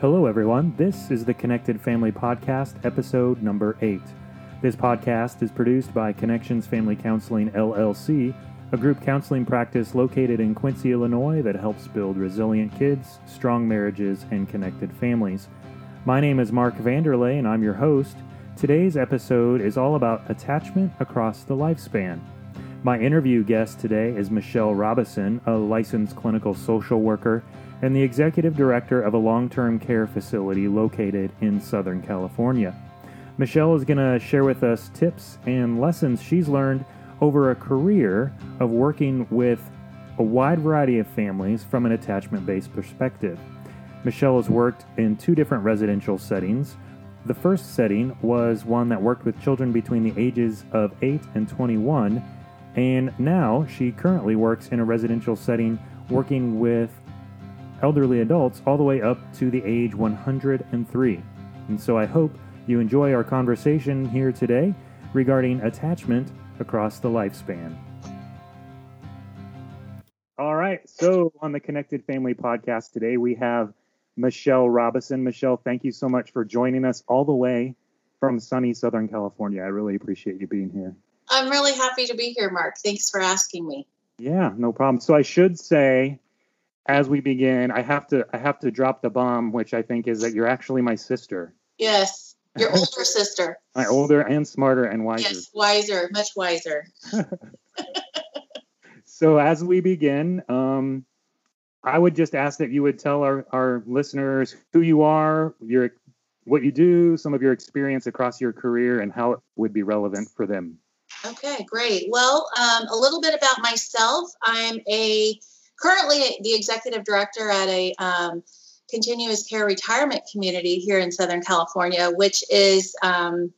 Hello, everyone. This is the Connected Family Podcast, episode number eight. This podcast is produced by Connections Family Counseling LLC, a group counseling practice located in Quincy, Illinois that helps build resilient kids, strong marriages, and connected families. My name is Mark Vander Ley, and I'm your host. Today's episode is all about attachment across the lifespan. My interview guest today is Michelle Robison, a licensed clinical social worker and the executive director of a long term care facility located in Southern California. Michelle is going to share with us tips and lessons she's learned over a career of working with a wide variety of families from an attachment based perspective. Michelle has worked in two different residential settings. The first setting was one that worked with children between the ages of 8 and 21, and now she currently works in a residential setting working with elderly adults all the way up to the age 103. And so I hope you enjoy our conversation here today regarding attachment across the lifespan. All right. So on the Connected Family podcast today, we have Michelle Robison. Michelle, thank you so much for joining us all the way from sunny Southern California. I really appreciate you being here. I'm really happy to be here, Mark. Thanks for asking me. Yeah, no problem. So I should say as we begin, I have to I have to drop the bomb, which I think is that you're actually my sister. Yes, your older sister. My older and smarter and wiser. Yes, wiser, much wiser. so as we begin, um, I would just ask that you would tell our, our listeners who you are, your what you do, some of your experience across your career, and how it would be relevant for them. Okay, great. Well, um, a little bit about myself. I'm a currently the executive director at a um, continuous care retirement community here in Southern California, which is um,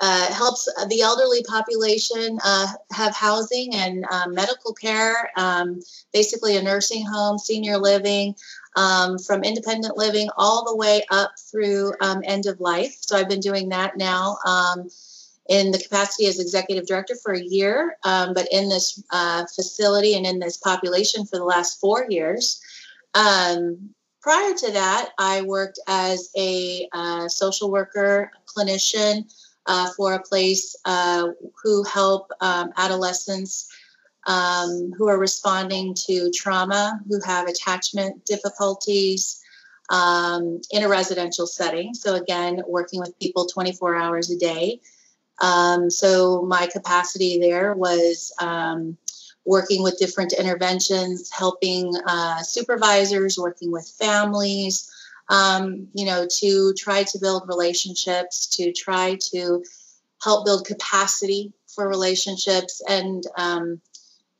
uh, helps the elderly population uh, have housing and um, medical care, um, basically a nursing home, senior living, um, from independent living all the way up through um, end of life. So I've been doing that now in the capacity as executive director for a year, um, but in this uh, facility and in this population for the last four years. Um, prior to that, I worked as a uh, social worker, clinician uh, for a place uh, who help um, adolescents um, who are responding to trauma, who have attachment difficulties. Um, in a residential setting. So, again, working with people 24 hours a day. Um, so my capacity there was um, working with different interventions, helping uh, supervisors, working with families, um, you know, to try to build relationships, to try to help build capacity for relationships, and um,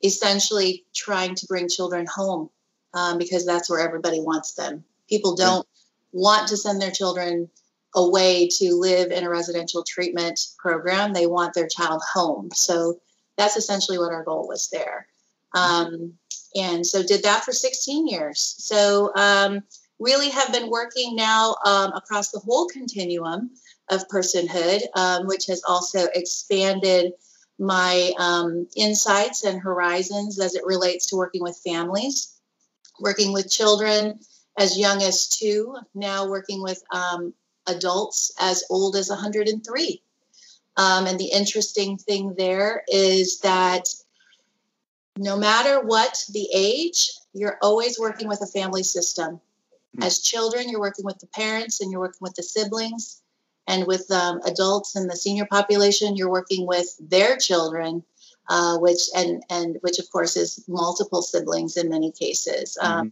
essentially trying to bring children home um, because that's where everybody wants them. People don't want to send their children a way to live in a residential treatment program. They want their child home. So that's essentially what our goal was there. Um, and so did that for 16 years. So um, really have been working now um, across the whole continuum of personhood, um, which has also expanded my um, insights and horizons as it relates to working with families, working with children as young as two, now working with um, adults as old as 103. Um, and the interesting thing there is that no matter what the age, you're always working with a family system. Hmm. As children, you're working with the parents and you're working with the siblings. And with um, adults and the senior population, you're working with their children, uh, which and and which of course is multiple siblings in many cases. Um, mm-hmm.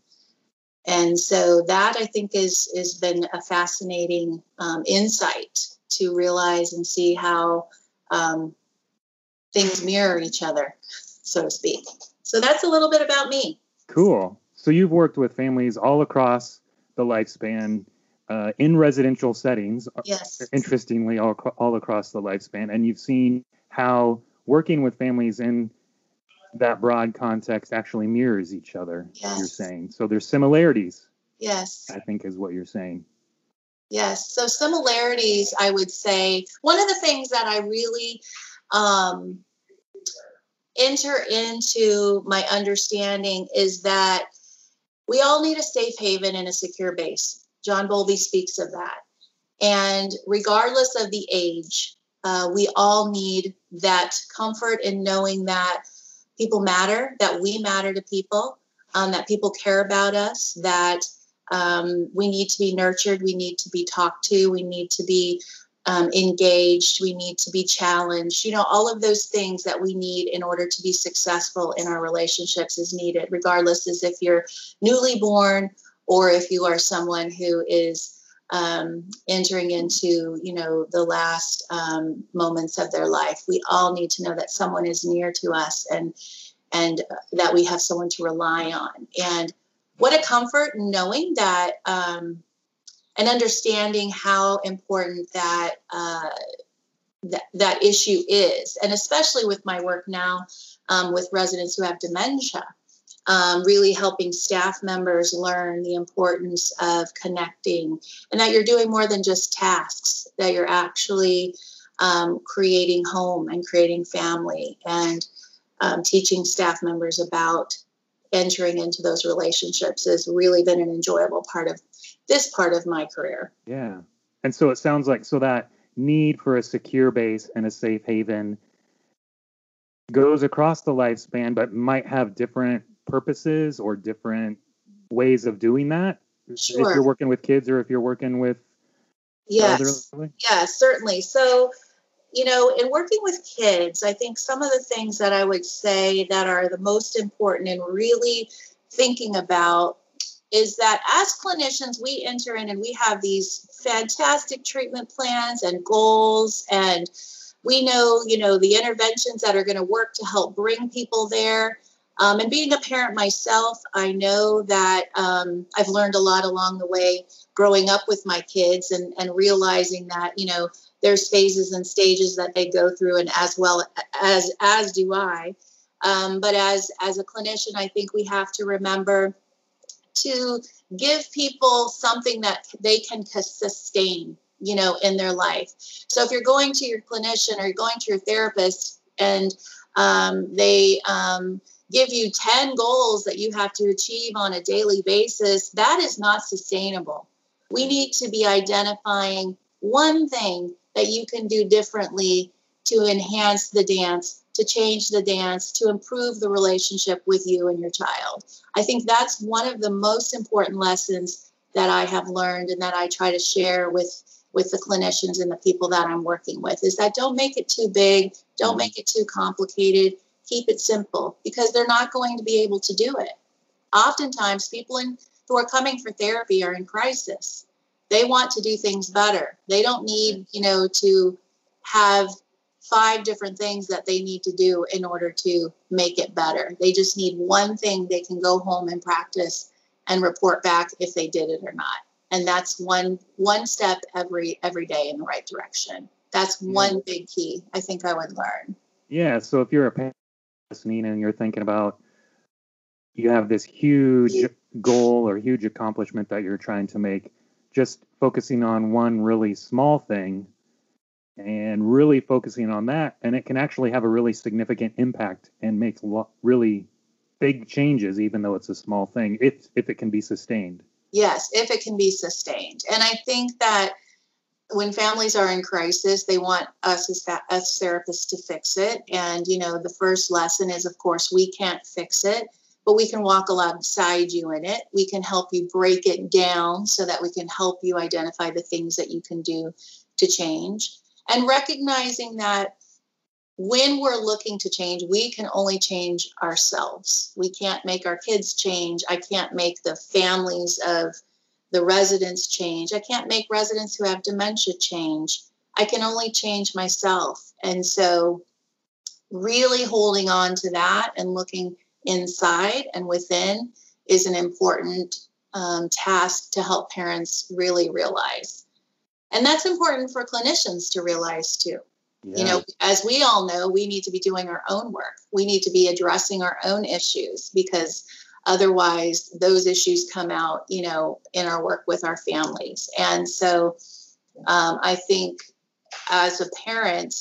And so that I think is has been a fascinating um, insight to realize and see how um, things mirror each other, so to speak. So that's a little bit about me. Cool. So you've worked with families all across the lifespan. Uh, in residential settings, uh, yes. interestingly, all, all across the lifespan, and you've seen how working with families in that broad context actually mirrors each other yes. you're saying. So there's similarities yes. I think is what you're saying. Yes. So similarities i would say one of the things that i really um, enter into my understanding is that we all need a safe haven and a secure base. John Bowlby speaks of that. And regardless of the age, uh, we all need that comfort in knowing that people matter, that we matter to people, um, that people care about us, that um, we need to be nurtured, we need to be talked to, we need to be um, engaged, we need to be challenged. You know, all of those things that we need in order to be successful in our relationships is needed, regardless as if you're newly born or if you are someone who is um, entering into you know the last um, moments of their life. We all need to know that someone is near to us and and that we have someone to rely on. And what a comfort knowing that um, and understanding how important that, uh, that that issue is. And especially with my work now um, with residents who have dementia um, really helping staff members learn the importance of connecting and that you're doing more than just tasks, that you're actually um, creating home and creating family and um, teaching staff members about entering into those relationships has really been an enjoyable part of this part of my career. Yeah. And so it sounds like so that need for a secure base and a safe haven goes across the lifespan, but might have different purposes or different ways of doing that? Sure. If you're working with kids or if you're working with yes, yes, certainly. So, you know, in working with kids, I think some of the things that I would say that are the most important in really thinking about is that as clinicians, we enter in and we have these fantastic treatment plans and goals and we know you know the interventions that are going to work to help bring people there um, and being a parent myself, I know that um, I've learned a lot along the way growing up with my kids and, and realizing that, you know, there's phases and stages that they go through and as well as as do I. Um, but as as a clinician, I think we have to remember to give people something that they can sustain, you know, in their life. So if you're going to your clinician or you're going to your therapist and um, they um, give you 10 goals that you have to achieve on a daily basis, that is not sustainable. We need to be identifying one thing that you can do differently to enhance the dance, to change the dance, to improve the relationship with you and your child. I think that's one of the most important lessons that I have learned and that I try to share with with the clinicians and the people that I'm working with is that don't make it too big, don't mm-hmm. make it too complicated keep it simple because they're not going to be able to do it. Oftentimes, people in, who are coming for therapy are in crisis. They want to do things better. They don't need, you know, to have five different things that they need to do in order to make it better. They just need one thing they can go home and practice and report back if they did it or not. And that's one one step every every day in the right direction. That's mm. one big key I think I would learn. Yeah, so if you're a listening and you're thinking about you have this huge goal or huge accomplishment that you're trying to make, just focusing on one really small thing and really focusing on that, and it can actually have a really significant impact and make really big changes, even though it's a small thing, if if it can be sustained. Yes, if it can be sustained, and I think that when families are in crisis, they want us as, therapists to fix it. And, you know, the first lesson is, of course, we can't fix it, but we can walk alongside you in it. We can help you break it down so that we can help you identify the things that you can do to change. And recognizing that when we're looking to change, we can only change ourselves. We can't make our kids change. I can't make the families of the residents change. I can't make residents who have dementia change. I can only change myself. And so, really holding on to that and looking inside and within is an important um, task to help parents really realize. And that's important for clinicians to realize too. Yeah. You know, as we all know, we need to be doing our own work. We need to be addressing our own issues because Otherwise, those issues come out, you know, in our work with our families. And so um, I think as a parent,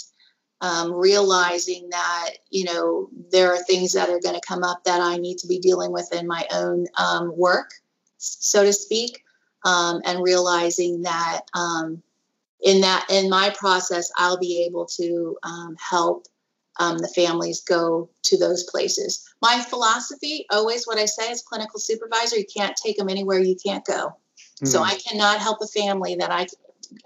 um, realizing that, you know, there are things that are going to come up that I need to be dealing with in my own um, work, so to speak. um, and realizing that um, in that in my process i'll be able to um, help um, the families go to those places my philosophy always what i say as clinical supervisor you can't take them anywhere you can't go mm-hmm. so i cannot help a family that i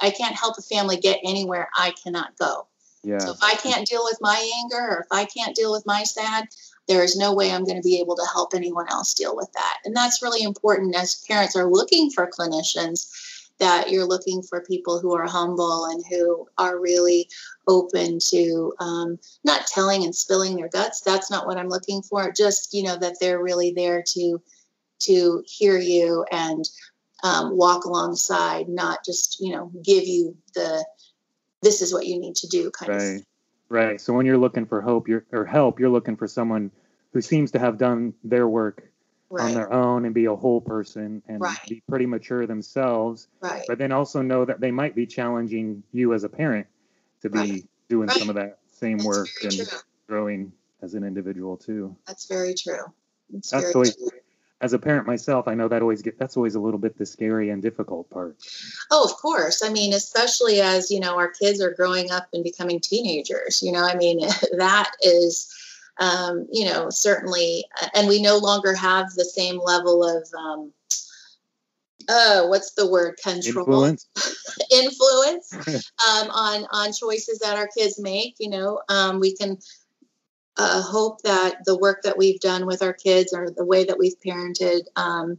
i can't help a family get anywhere i cannot go yeah. so if i can't deal with my anger or if i can't deal with my sad there is no way i'm going to be able to help anyone else deal with that and that's really important as parents are looking for clinicians that you're looking for people who are humble and who are really open to um, not telling and spilling their guts. That's not what I'm looking for. Just you know that they're really there to to hear you and um, walk alongside, not just you know give you the this is what you need to do kind right. of. Right. Right. So when you're looking for hope, you're or help, you're looking for someone who seems to have done their work right. on their own and be a whole person and right. be pretty mature themselves. Right. But then also know that they might be challenging you as a parent to be doing some of that same That's work and true. growing as an individual too. That's very true. That's, That's very always, true. As a parent myself, I know that always get that's always a little bit the scary and difficult part. Oh, of course. I mean, especially as you know, our kids are growing up and becoming teenagers. You know, I mean, that is um, you know, certainly, and we no longer have the same level of, um, uh, what's the word? Control, influence, influence um, on on choices that our kids make. You know, um, we can uh, hope that the work that we've done with our kids or the way that we've parented um,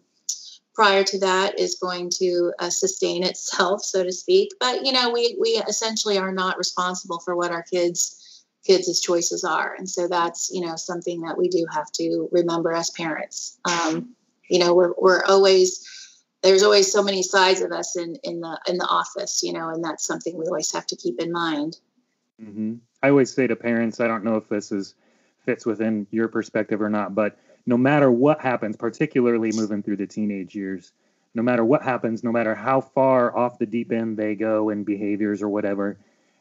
prior to that is going to uh, sustain itself, so to speak. But you know, we we essentially are not responsible for what our kids kids' choices are. And so that's, you know, something that we do have to remember as parents. Um, you know, we're, we're always, there's always so many sides of us in, in the, in the office, you know, and that's something we always have to keep in mind. Mm-hmm. I always say to parents, I don't know if this is fits within your perspective or not, but no matter what happens, particularly moving through the teenage years, no matter what happens, no matter how far off the deep end they go in behaviors or whatever,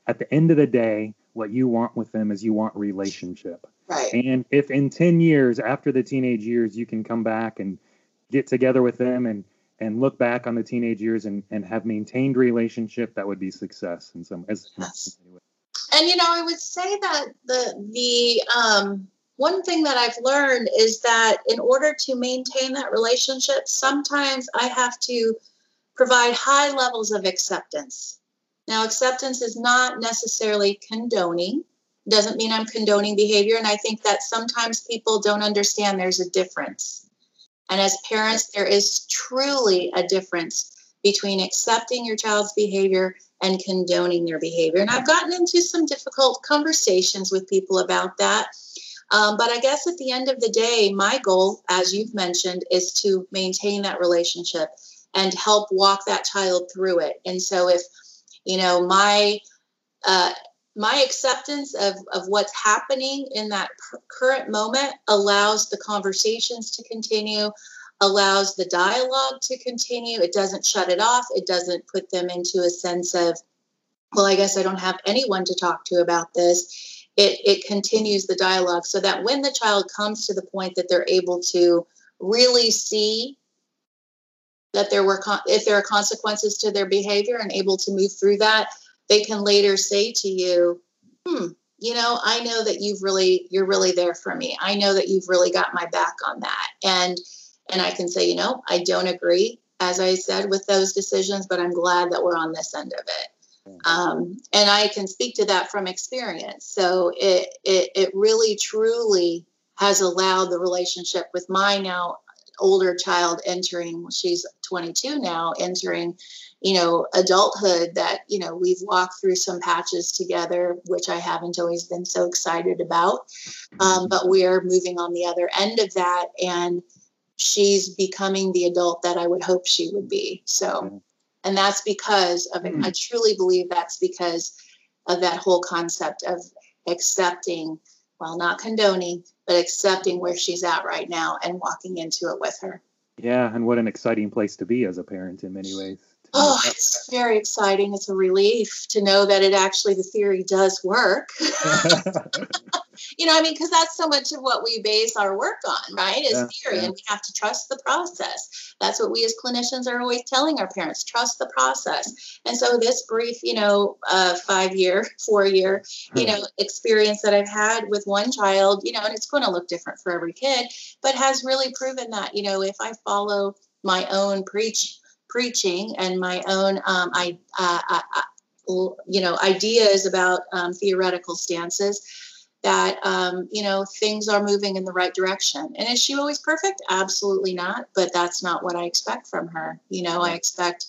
at the end of the day, what you want with them is you want relationship. Right. And if in 10 years after the teenage years you can come back and get together with them and and look back on the teenage years and, and have maintained relationship, that would be success in some as yes. And you know, I would say that the the um one thing that I've learned is that in order to maintain that relationship, sometimes I have to provide high levels of acceptance now, acceptance is not necessarily condoning. Doesn't mean I'm condoning behavior. And I think that sometimes people don't understand there's a difference. And as parents, there is truly a difference between accepting your child's behavior and condoning their behavior. And I've gotten into some difficult conversations with people about that. Um, but I guess at the end of the day, my goal, as you've mentioned, is to maintain that relationship and help walk that child through it. And so if you know my uh, my acceptance of, of what's happening in that current moment allows the conversations to continue allows the dialogue to continue. It doesn't shut it off. It doesn't put them into a sense of well i guess i don't have anyone to talk to about this. It, it continues the dialogue so that when the child comes to the point that they're able to really see that there were con- if there are consequences to their behavior and able to move through that they can later say to you hmm you know i know that you've really you're really there for me. I know that you've really got my back on that. And and i can say you know i don't agree as i said with those decisions but i'm glad that we're on this end of it. Um, and i can speak to that from experience. So it, it it really truly has allowed the relationship with my now older child entering she's 22 now entering you know adulthood that you know we've walked through some patches together which i haven't always been so excited about. Um, but we're moving on the other end of that and she's becoming the adult that i would hope she would be so. And that's because of it. i truly believe that's because of that whole concept of accepting while not condoning, but accepting where she's at right now and walking into it with her. Yeah, and what an exciting place to be as a parent in many ways. Oh, it's very exciting. It's a relief to know that it actually the theory does work. you know, I mean, because that's so much of what we base our work on, right? Is Yeah, theory, yeah. and we have to trust the process. That's what we as clinicians are always telling our parents: trust the process. And so, this brief, you know, uh, five year, four year, you know, experience that I've had with one child, you know, and it's going to look different for every kid, but has really proven that, you know, if I follow my own preach preaching and my own um, I, uh, I, you know ideas about um, theoretical stances that um, you know things are moving in the right direction. And is she always perfect? Absolutely not but that's not what i expect from her. You know i expect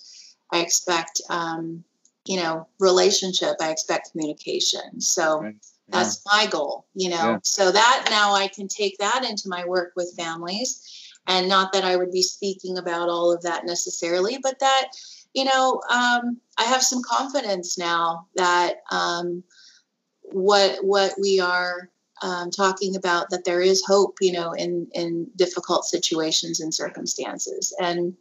i expect um, you know relationship i expect communication. So Right. that's my goal you know? Yeah. so that now i can take that into my work with families. And not that i would be speaking about all of that necessarily but that you know um, i have some confidence now that um, what what we are um, talking about that there is hope you know in in difficult situations and circumstances. And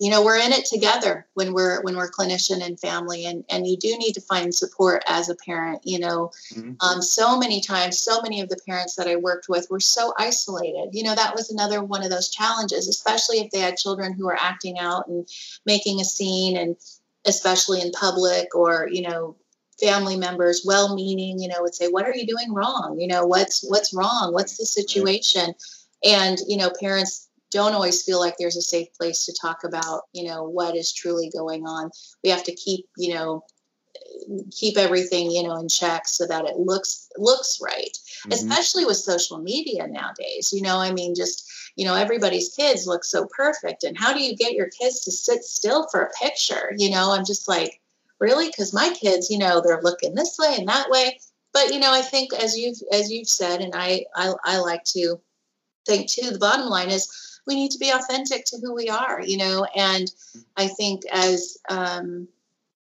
you know we're in it together when we're when we're clinician and family and and you do need to find support as a parent you know. Mhm. um, so many times so many of the parents that i worked with were so isolated. You know that was another one of those challenges especially if they had children who were acting out and making a scene and especially in public or you know family members well meaning you know would say what are you doing wrong? You know what's what's wrong? What's the situation? And you know parents don't always feel like there's a safe place to talk about you know what is truly going on. We have to keep you know keep everything you know in check so that it looks looks right Mhm. especially with social media nowadays you know i mean just you know everybody's kids look so perfect and how do you get your kids to sit still for a picture? You know i'm just like really because my kids you know they're looking this way and that way. But you know i think as you've as you've said and i i, I like to think too the bottom line is we need to be authentic to who we are you know? And i think as um,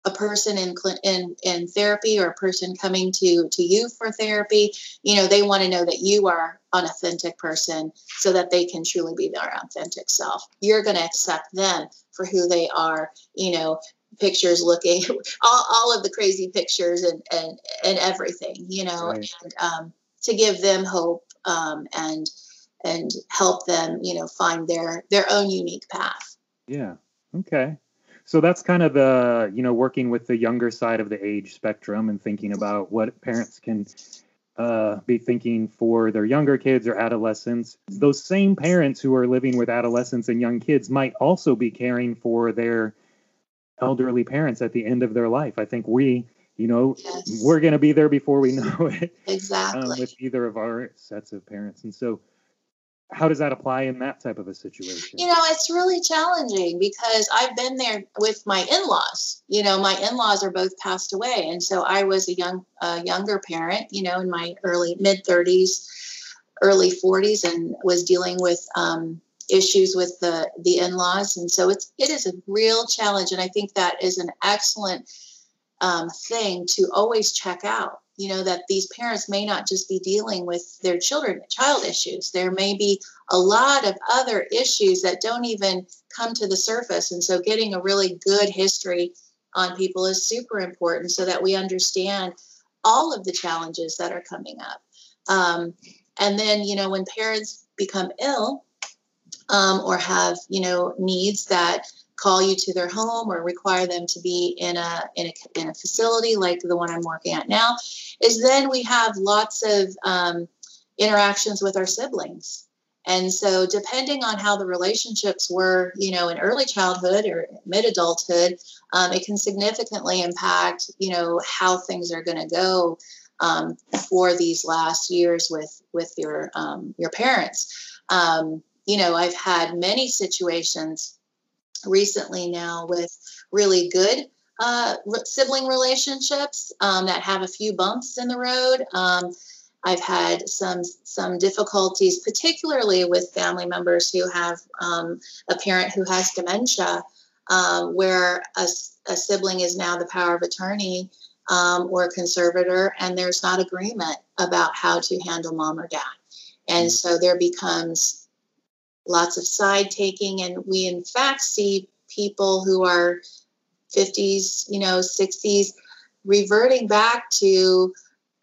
a person in, in in therapy or a person coming to to you for therapy you know they want to know that you are an authentic person so that they can truly be their authentic self. You're going to accept them for who they are you know pictures looking all, all of the crazy pictures and and and everything you know Right. and um, to give them hope um, and and help them you know find their their own unique path Yeah. Okay. So that's kind of the, you know, working with the younger side of the age spectrum and thinking about what parents can uh, be thinking for their younger kids or adolescents. Those same parents who are living with adolescents and young kids might also be caring for their elderly parents at the end of their life. I think we, you know, Yes. we're going to be there before we know it exactly um, with either of our sets of parents. And so, how does that apply in that type of a situation? You know, it's really challenging because I've been there with my in-laws. You know, my in-laws are both passed away, and so I was a young, uh, younger parent. You know, in my early mid thirties, early forties, and was dealing with um, issues with the the in-laws, and so it's it is a real challenge. And I think that is an excellent um, thing to always check out. You know that these parents may not just be dealing with their children, child issues. There may be a lot of other issues that don't even come to the surface. And so, getting a really good history on people is super important so that we understand all of the challenges that are coming up. Um, and then, you know, when parents become ill um, or have, you know, needs that call you to their home or require them to be in a in a in a facility like the one I'm working at now, is then we have lots of um, interactions with our siblings. And so, depending on how the relationships were, you know, in early childhood or mid adulthood, um, it can significantly impact, you know, how things are going to go um, for these last years with with your um, your parents. Um, you know, I've had many situations recently now with really good uh, sibling relationships um, that have a few bumps in the road. Um, I've had some some difficulties, particularly with family members who have um, a parent who has dementia, um, where a sibling is now the power of attorney um, or conservator, and there's not agreement about how to handle mom or dad, and Mm. so there becomes lots of side taking, and we in fact see people who are 50s, you know, 60s, reverting back to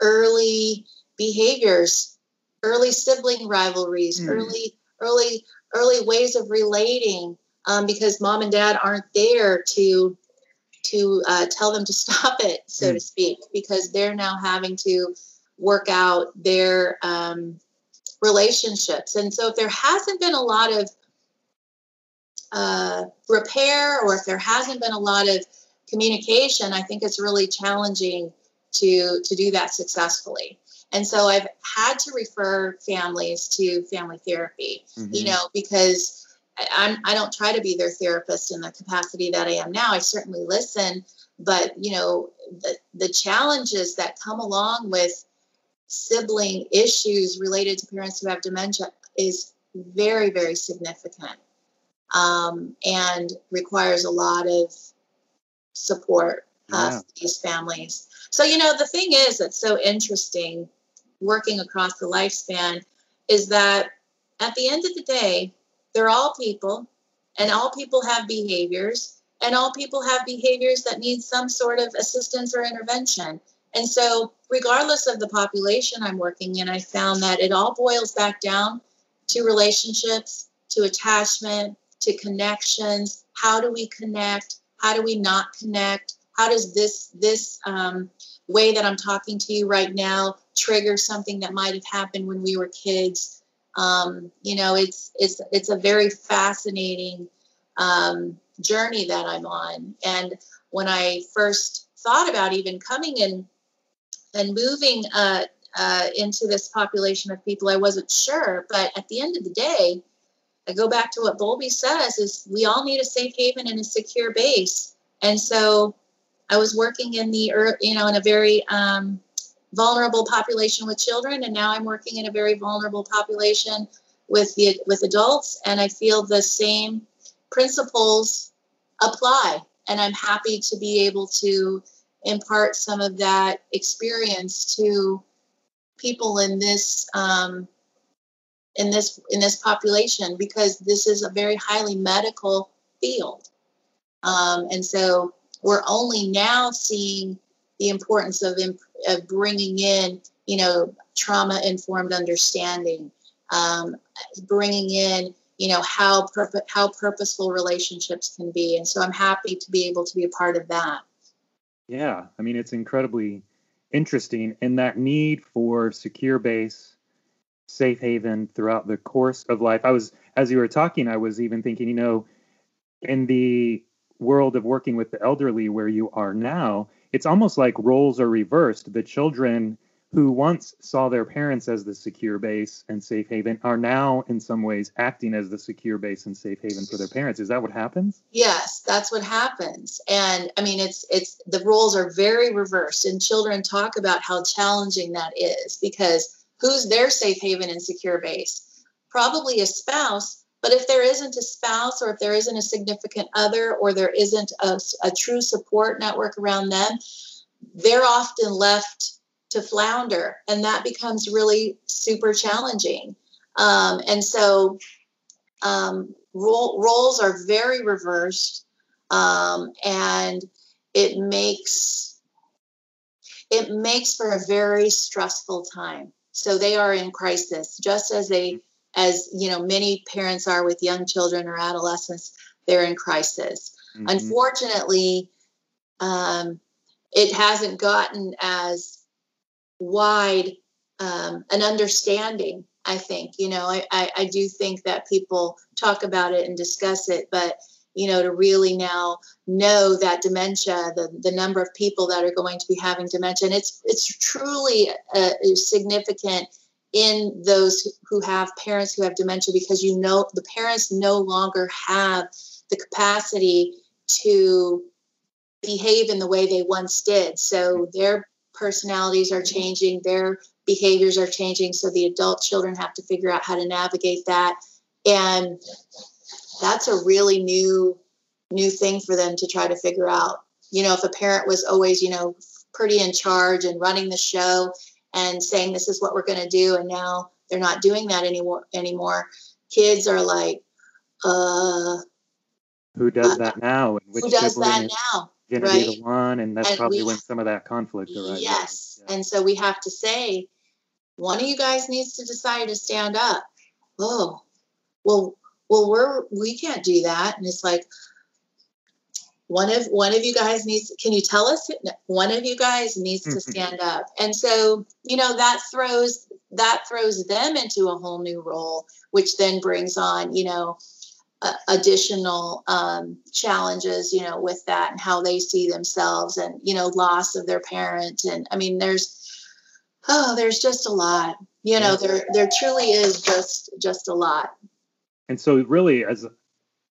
early behaviors, early sibling rivalries, mm. early early early ways of relating, um, because mom and dad aren't there to to uh, tell them to stop it, so mm. to speak, because they're now having to work out their um, relationships. And so, if there hasn't been a lot of uh, repair, or if there hasn't been a lot of communication, I think it's really challenging to to do that successfully. And so I've had to refer families to family therapy, mm-hmm. you know, because I'm I don't try to be their therapist in the capacity that I am now. I certainly listen, but you know, the the challenges that come along with sibling issues related to parents who have dementia is very very significant um, and requires a lot of support uh, yeah. for these families. So, you know, the thing is that's so interesting working across the lifespan is that at the end of the day, they're all people and all people have behaviors and all people have behaviors that need some sort of assistance or intervention. And so, regardless of the population I'm working in, I found that it all boils back down to relationships, to attachment, to connections. How do we connect? How do we not connect? How does this this um, way that I'm talking to you right now trigger something that might have happened when we were kids? Um, you know, it's it's it's a very fascinating um, journey that I'm on. And when I first thought about even coming in and moving uh, uh, into this population of people, I wasn't sure. But at the end of the day, I go back to what Bowlby says: is we all need a safe haven and a secure base. And so I was working in the, you know, in a very um, vulnerable population with children, and now I'm working in a very vulnerable population with the with adults, and I feel the same principles apply. And I'm happy to be able to impart some of that experience to people in this um, in this in this population because this is a very highly medical field, um, and so we're only now seeing the importance of, of bringing in, you know, trauma informed understanding, um, bringing in, you know, how how purposeful relationships can be, and so I'm happy to be able to be a part of that. Yeah, I mean, it's incredibly interesting, and that need for secure base, safe haven throughout the course of life. I was, as you were talking, I was even thinking, you know, in the world of working with the elderly where you are now, it's almost like roles are reversed. The children who once saw their parents as the secure base and safe haven are now in some ways acting as the secure base and safe haven for their parents. Is that what happens? Yes that's what happens. And i mean it's it's the roles are very reversed. And children talk about how challenging that is because who's their safe haven and secure base? Probably a spouse but if there isn't a spouse or if there isn't a significant other or there isn't a, a true support network around them, they're often left to flounder. And that becomes really super challenging. Um, and so um, role, roles are very reversed. Um, and it makes it makes for a very stressful time. So they are in crisis, just as they as you know many parents are with young children or adolescents they're in crisis mm-hmm. unfortunately um, it hasn't gotten as wide um, an understanding i think you know I, I, I do think that people talk about it and discuss it but you know to really now know that dementia the, the number of people that are going to be having dementia and it's it's truly a, a significant in those who have parents who have dementia because you know the parents no longer have the capacity to behave in the way they once did. So their personalities are changing, their behaviors are changing. So the adult children have to figure out how to navigate that. And that's a really new new thing for them to try to figure out. You know, if a parent was always, you know, pretty in charge and running the show and saying this is what we're going to do and now they're not doing that anymore anymore kids are like uh who does uh, that now and which who does that now gonna right? be the one and that's and probably when some of that conflict arises yes yeah. and so we have to say one of you guys needs to decide to stand up. Oh, well, well, we're we can't do that. And it's like, one of one of you guys needs can you tell us one of you guys needs to mm-hmm. stand up and so you know that throws that throws them into a whole new role which then brings on you know uh, additional um, challenges you know with that and how they see themselves and you know loss of their parent. And i mean there's oh there's just a lot you know there there truly is just just a lot. And so really as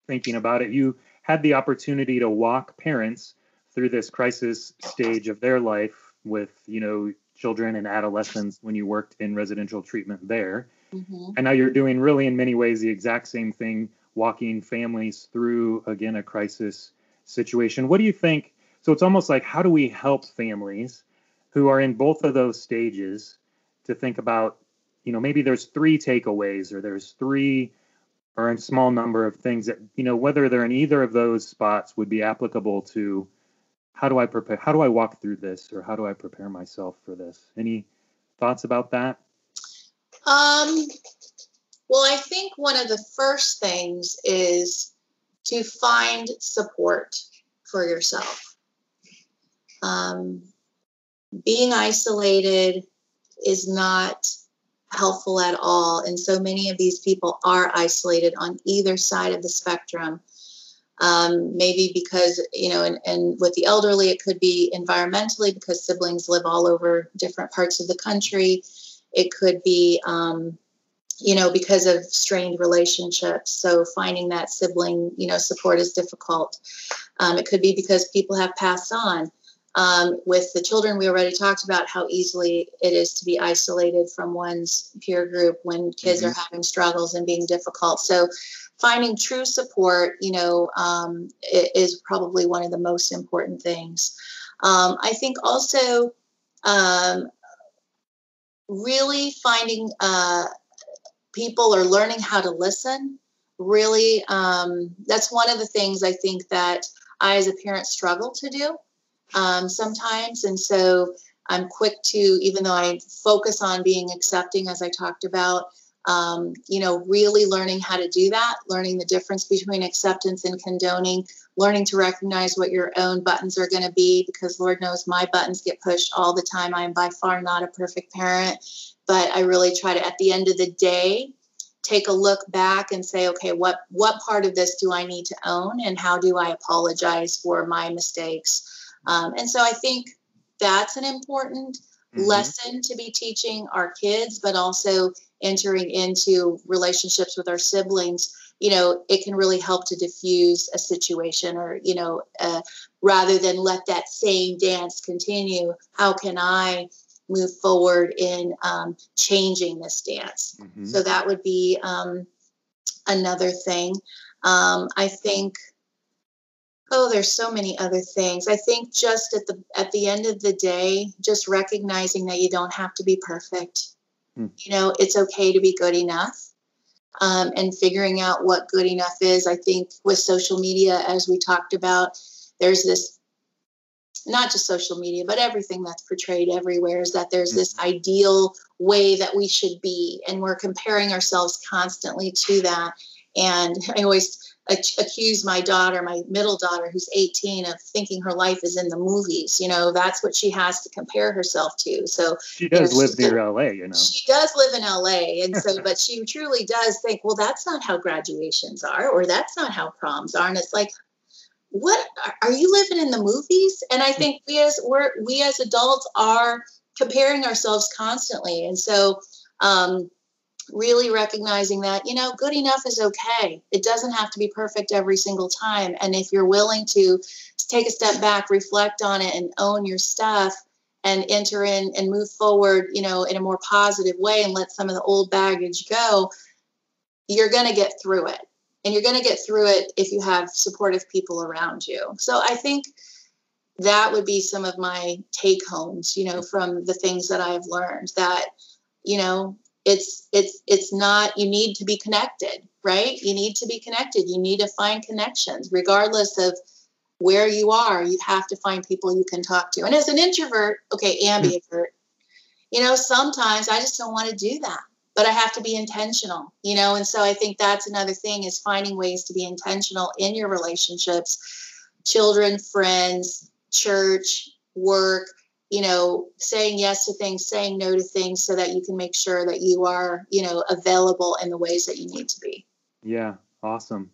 thinking about it you had the opportunity to walk parents through this crisis stage of their life with you know children and adolescents when you worked in residential treatment there. Mm-hmm. and now you're doing really in many ways the exact same thing walking families through again a crisis situation. What do you think? So it's almost like how do we help families who are in both of those stages to think about you know maybe there's three takeaways or there's three or a small number of things that you know whether they're in either of those spots would be applicable to how do I prepare how do I walk through this or how do I prepare myself for this? Any thoughts about that? Um well I think one of the first things is to find support for yourself um, being isolated is not helpful at all. And so many of these people are isolated on either side of the spectrum. Um, maybe because, you know, and, and with the elderly, it could be environmentally because siblings live all over different parts of the country. It could be, um, you know, because of strained relationships. So finding that sibling, you know, support is difficult. Um, it could be because people have passed on. Um, with the children, we already talked about how easily it is to be isolated from one's peer group when kids mm-hmm. are having struggles and being difficult. So, finding true support, you know, um, is probably one of the most important things. Um, I think also um, really finding uh, people are learning how to listen. Really, um, that's one of the things I think that I, as a parent, struggle to do um, sometimes. And so I'm quick to, even though I focus on being accepting, as I talked about, um, you know, really learning how to do that, learning the difference between acceptance and condoning, learning to recognize what your own buttons are going to be, because Lord knows my buttons get pushed all the time. I am by far not a perfect parent, but I really try to, at the end of the day, take a look back and say okay what what part of this do i need to own and how do i apologize for my mistakes um, and so I think that's an important mm-hmm. lesson to be teaching our kids, but also entering into relationships with our siblings. You know, it can really help to diffuse a situation or, you know, uh, rather than let that same dance continue, how can I move forward in um, changing this dance? Mm-hmm. So that would be um, another thing. Um, I think oh there's so many other things i think just at the at the end of the day just recognizing that you don't have to be perfect mm. you know it's okay to be good enough um, and figuring out what good enough is i think with social media as we talked about there's this not just social media but everything that's portrayed everywhere is that there's this mm-hmm. ideal way that we should be and we're comparing ourselves constantly to that and i always accuse my daughter, my middle daughter, who's 18, of thinking her life is in the movies. You know, that's what she has to compare herself to. So she does you know, live near LA, you know. She does live in LA. And so, but she truly does think, well, that's not how graduations are, or that's not how proms are. And it's like, what are you living in the movies? And I think we as we're we as adults are comparing ourselves constantly. And so um really recognizing that, you know, good enough is okay. It doesn't have to be perfect every single time. And if you're willing to take a step back, reflect on it, and own your stuff and enter in and move forward, you know, in a more positive way and let some of the old baggage go, you're going to get through it. And you're going to get through it if you have supportive people around you. So I think that would be some of my take homes, you know, from the things that I've learned that, you know, it's it's it's not you need to be connected right? You need to be connected. You need to find connections regardless of where you are you have to find people you can talk to. And as an introvert okay hmm. ambivert you know, sometimes I just don't want to do that, but I have to be intentional, you know, and so I think that's another thing is finding ways to be intentional in your relationships, children, friends, church, work, you know, saying yes to things, saying no to things so that you can make sure that you are, you know, available in the ways that you need to be. Yeah, awesome.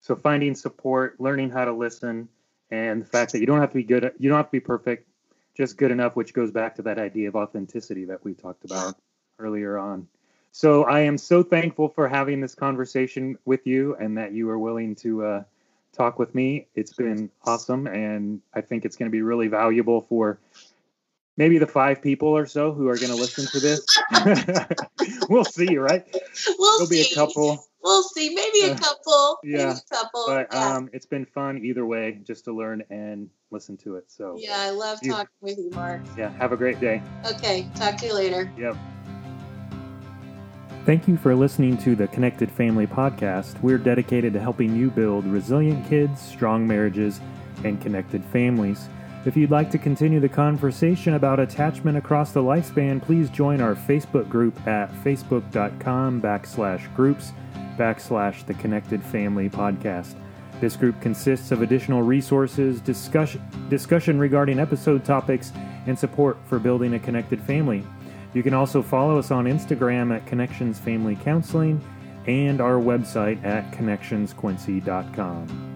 So finding support, learning how to listen, and the fact that you don't have to be good, you don't have to be perfect, just good enough, which goes back to that idea of authenticity that we talked about earlier on. So I am so thankful for having this conversation with you and that you are willing to uh, talk with me. It's been awesome, and I think it's going to be really valuable for maybe the five people or so who are going to listen to this. we'll see, right? We'll There'll see. be a couple. We'll see. Maybe a Uh, couple. yeah, Maybe a couple. But yeah. um, it's been fun either way, just to learn and listen to it. So yeah, I love you- talking with you, Mark. yeah, have a great day. Okay, talk to you later. Yep. Thank you for listening to the Connected Family Podcast. We're dedicated to helping you build resilient kids, strong marriages, and connected families. If you'd like to continue the conversation about attachment across the lifespan, please join our Facebook group at facebook.com backslash groups backslash the Connected Family Podcast. This group consists of additional resources, discussion, discussion regarding episode topics, and support for building a connected family. You can also follow us on Instagram at Connections Family Counseling and our website at connectionsquincy.com.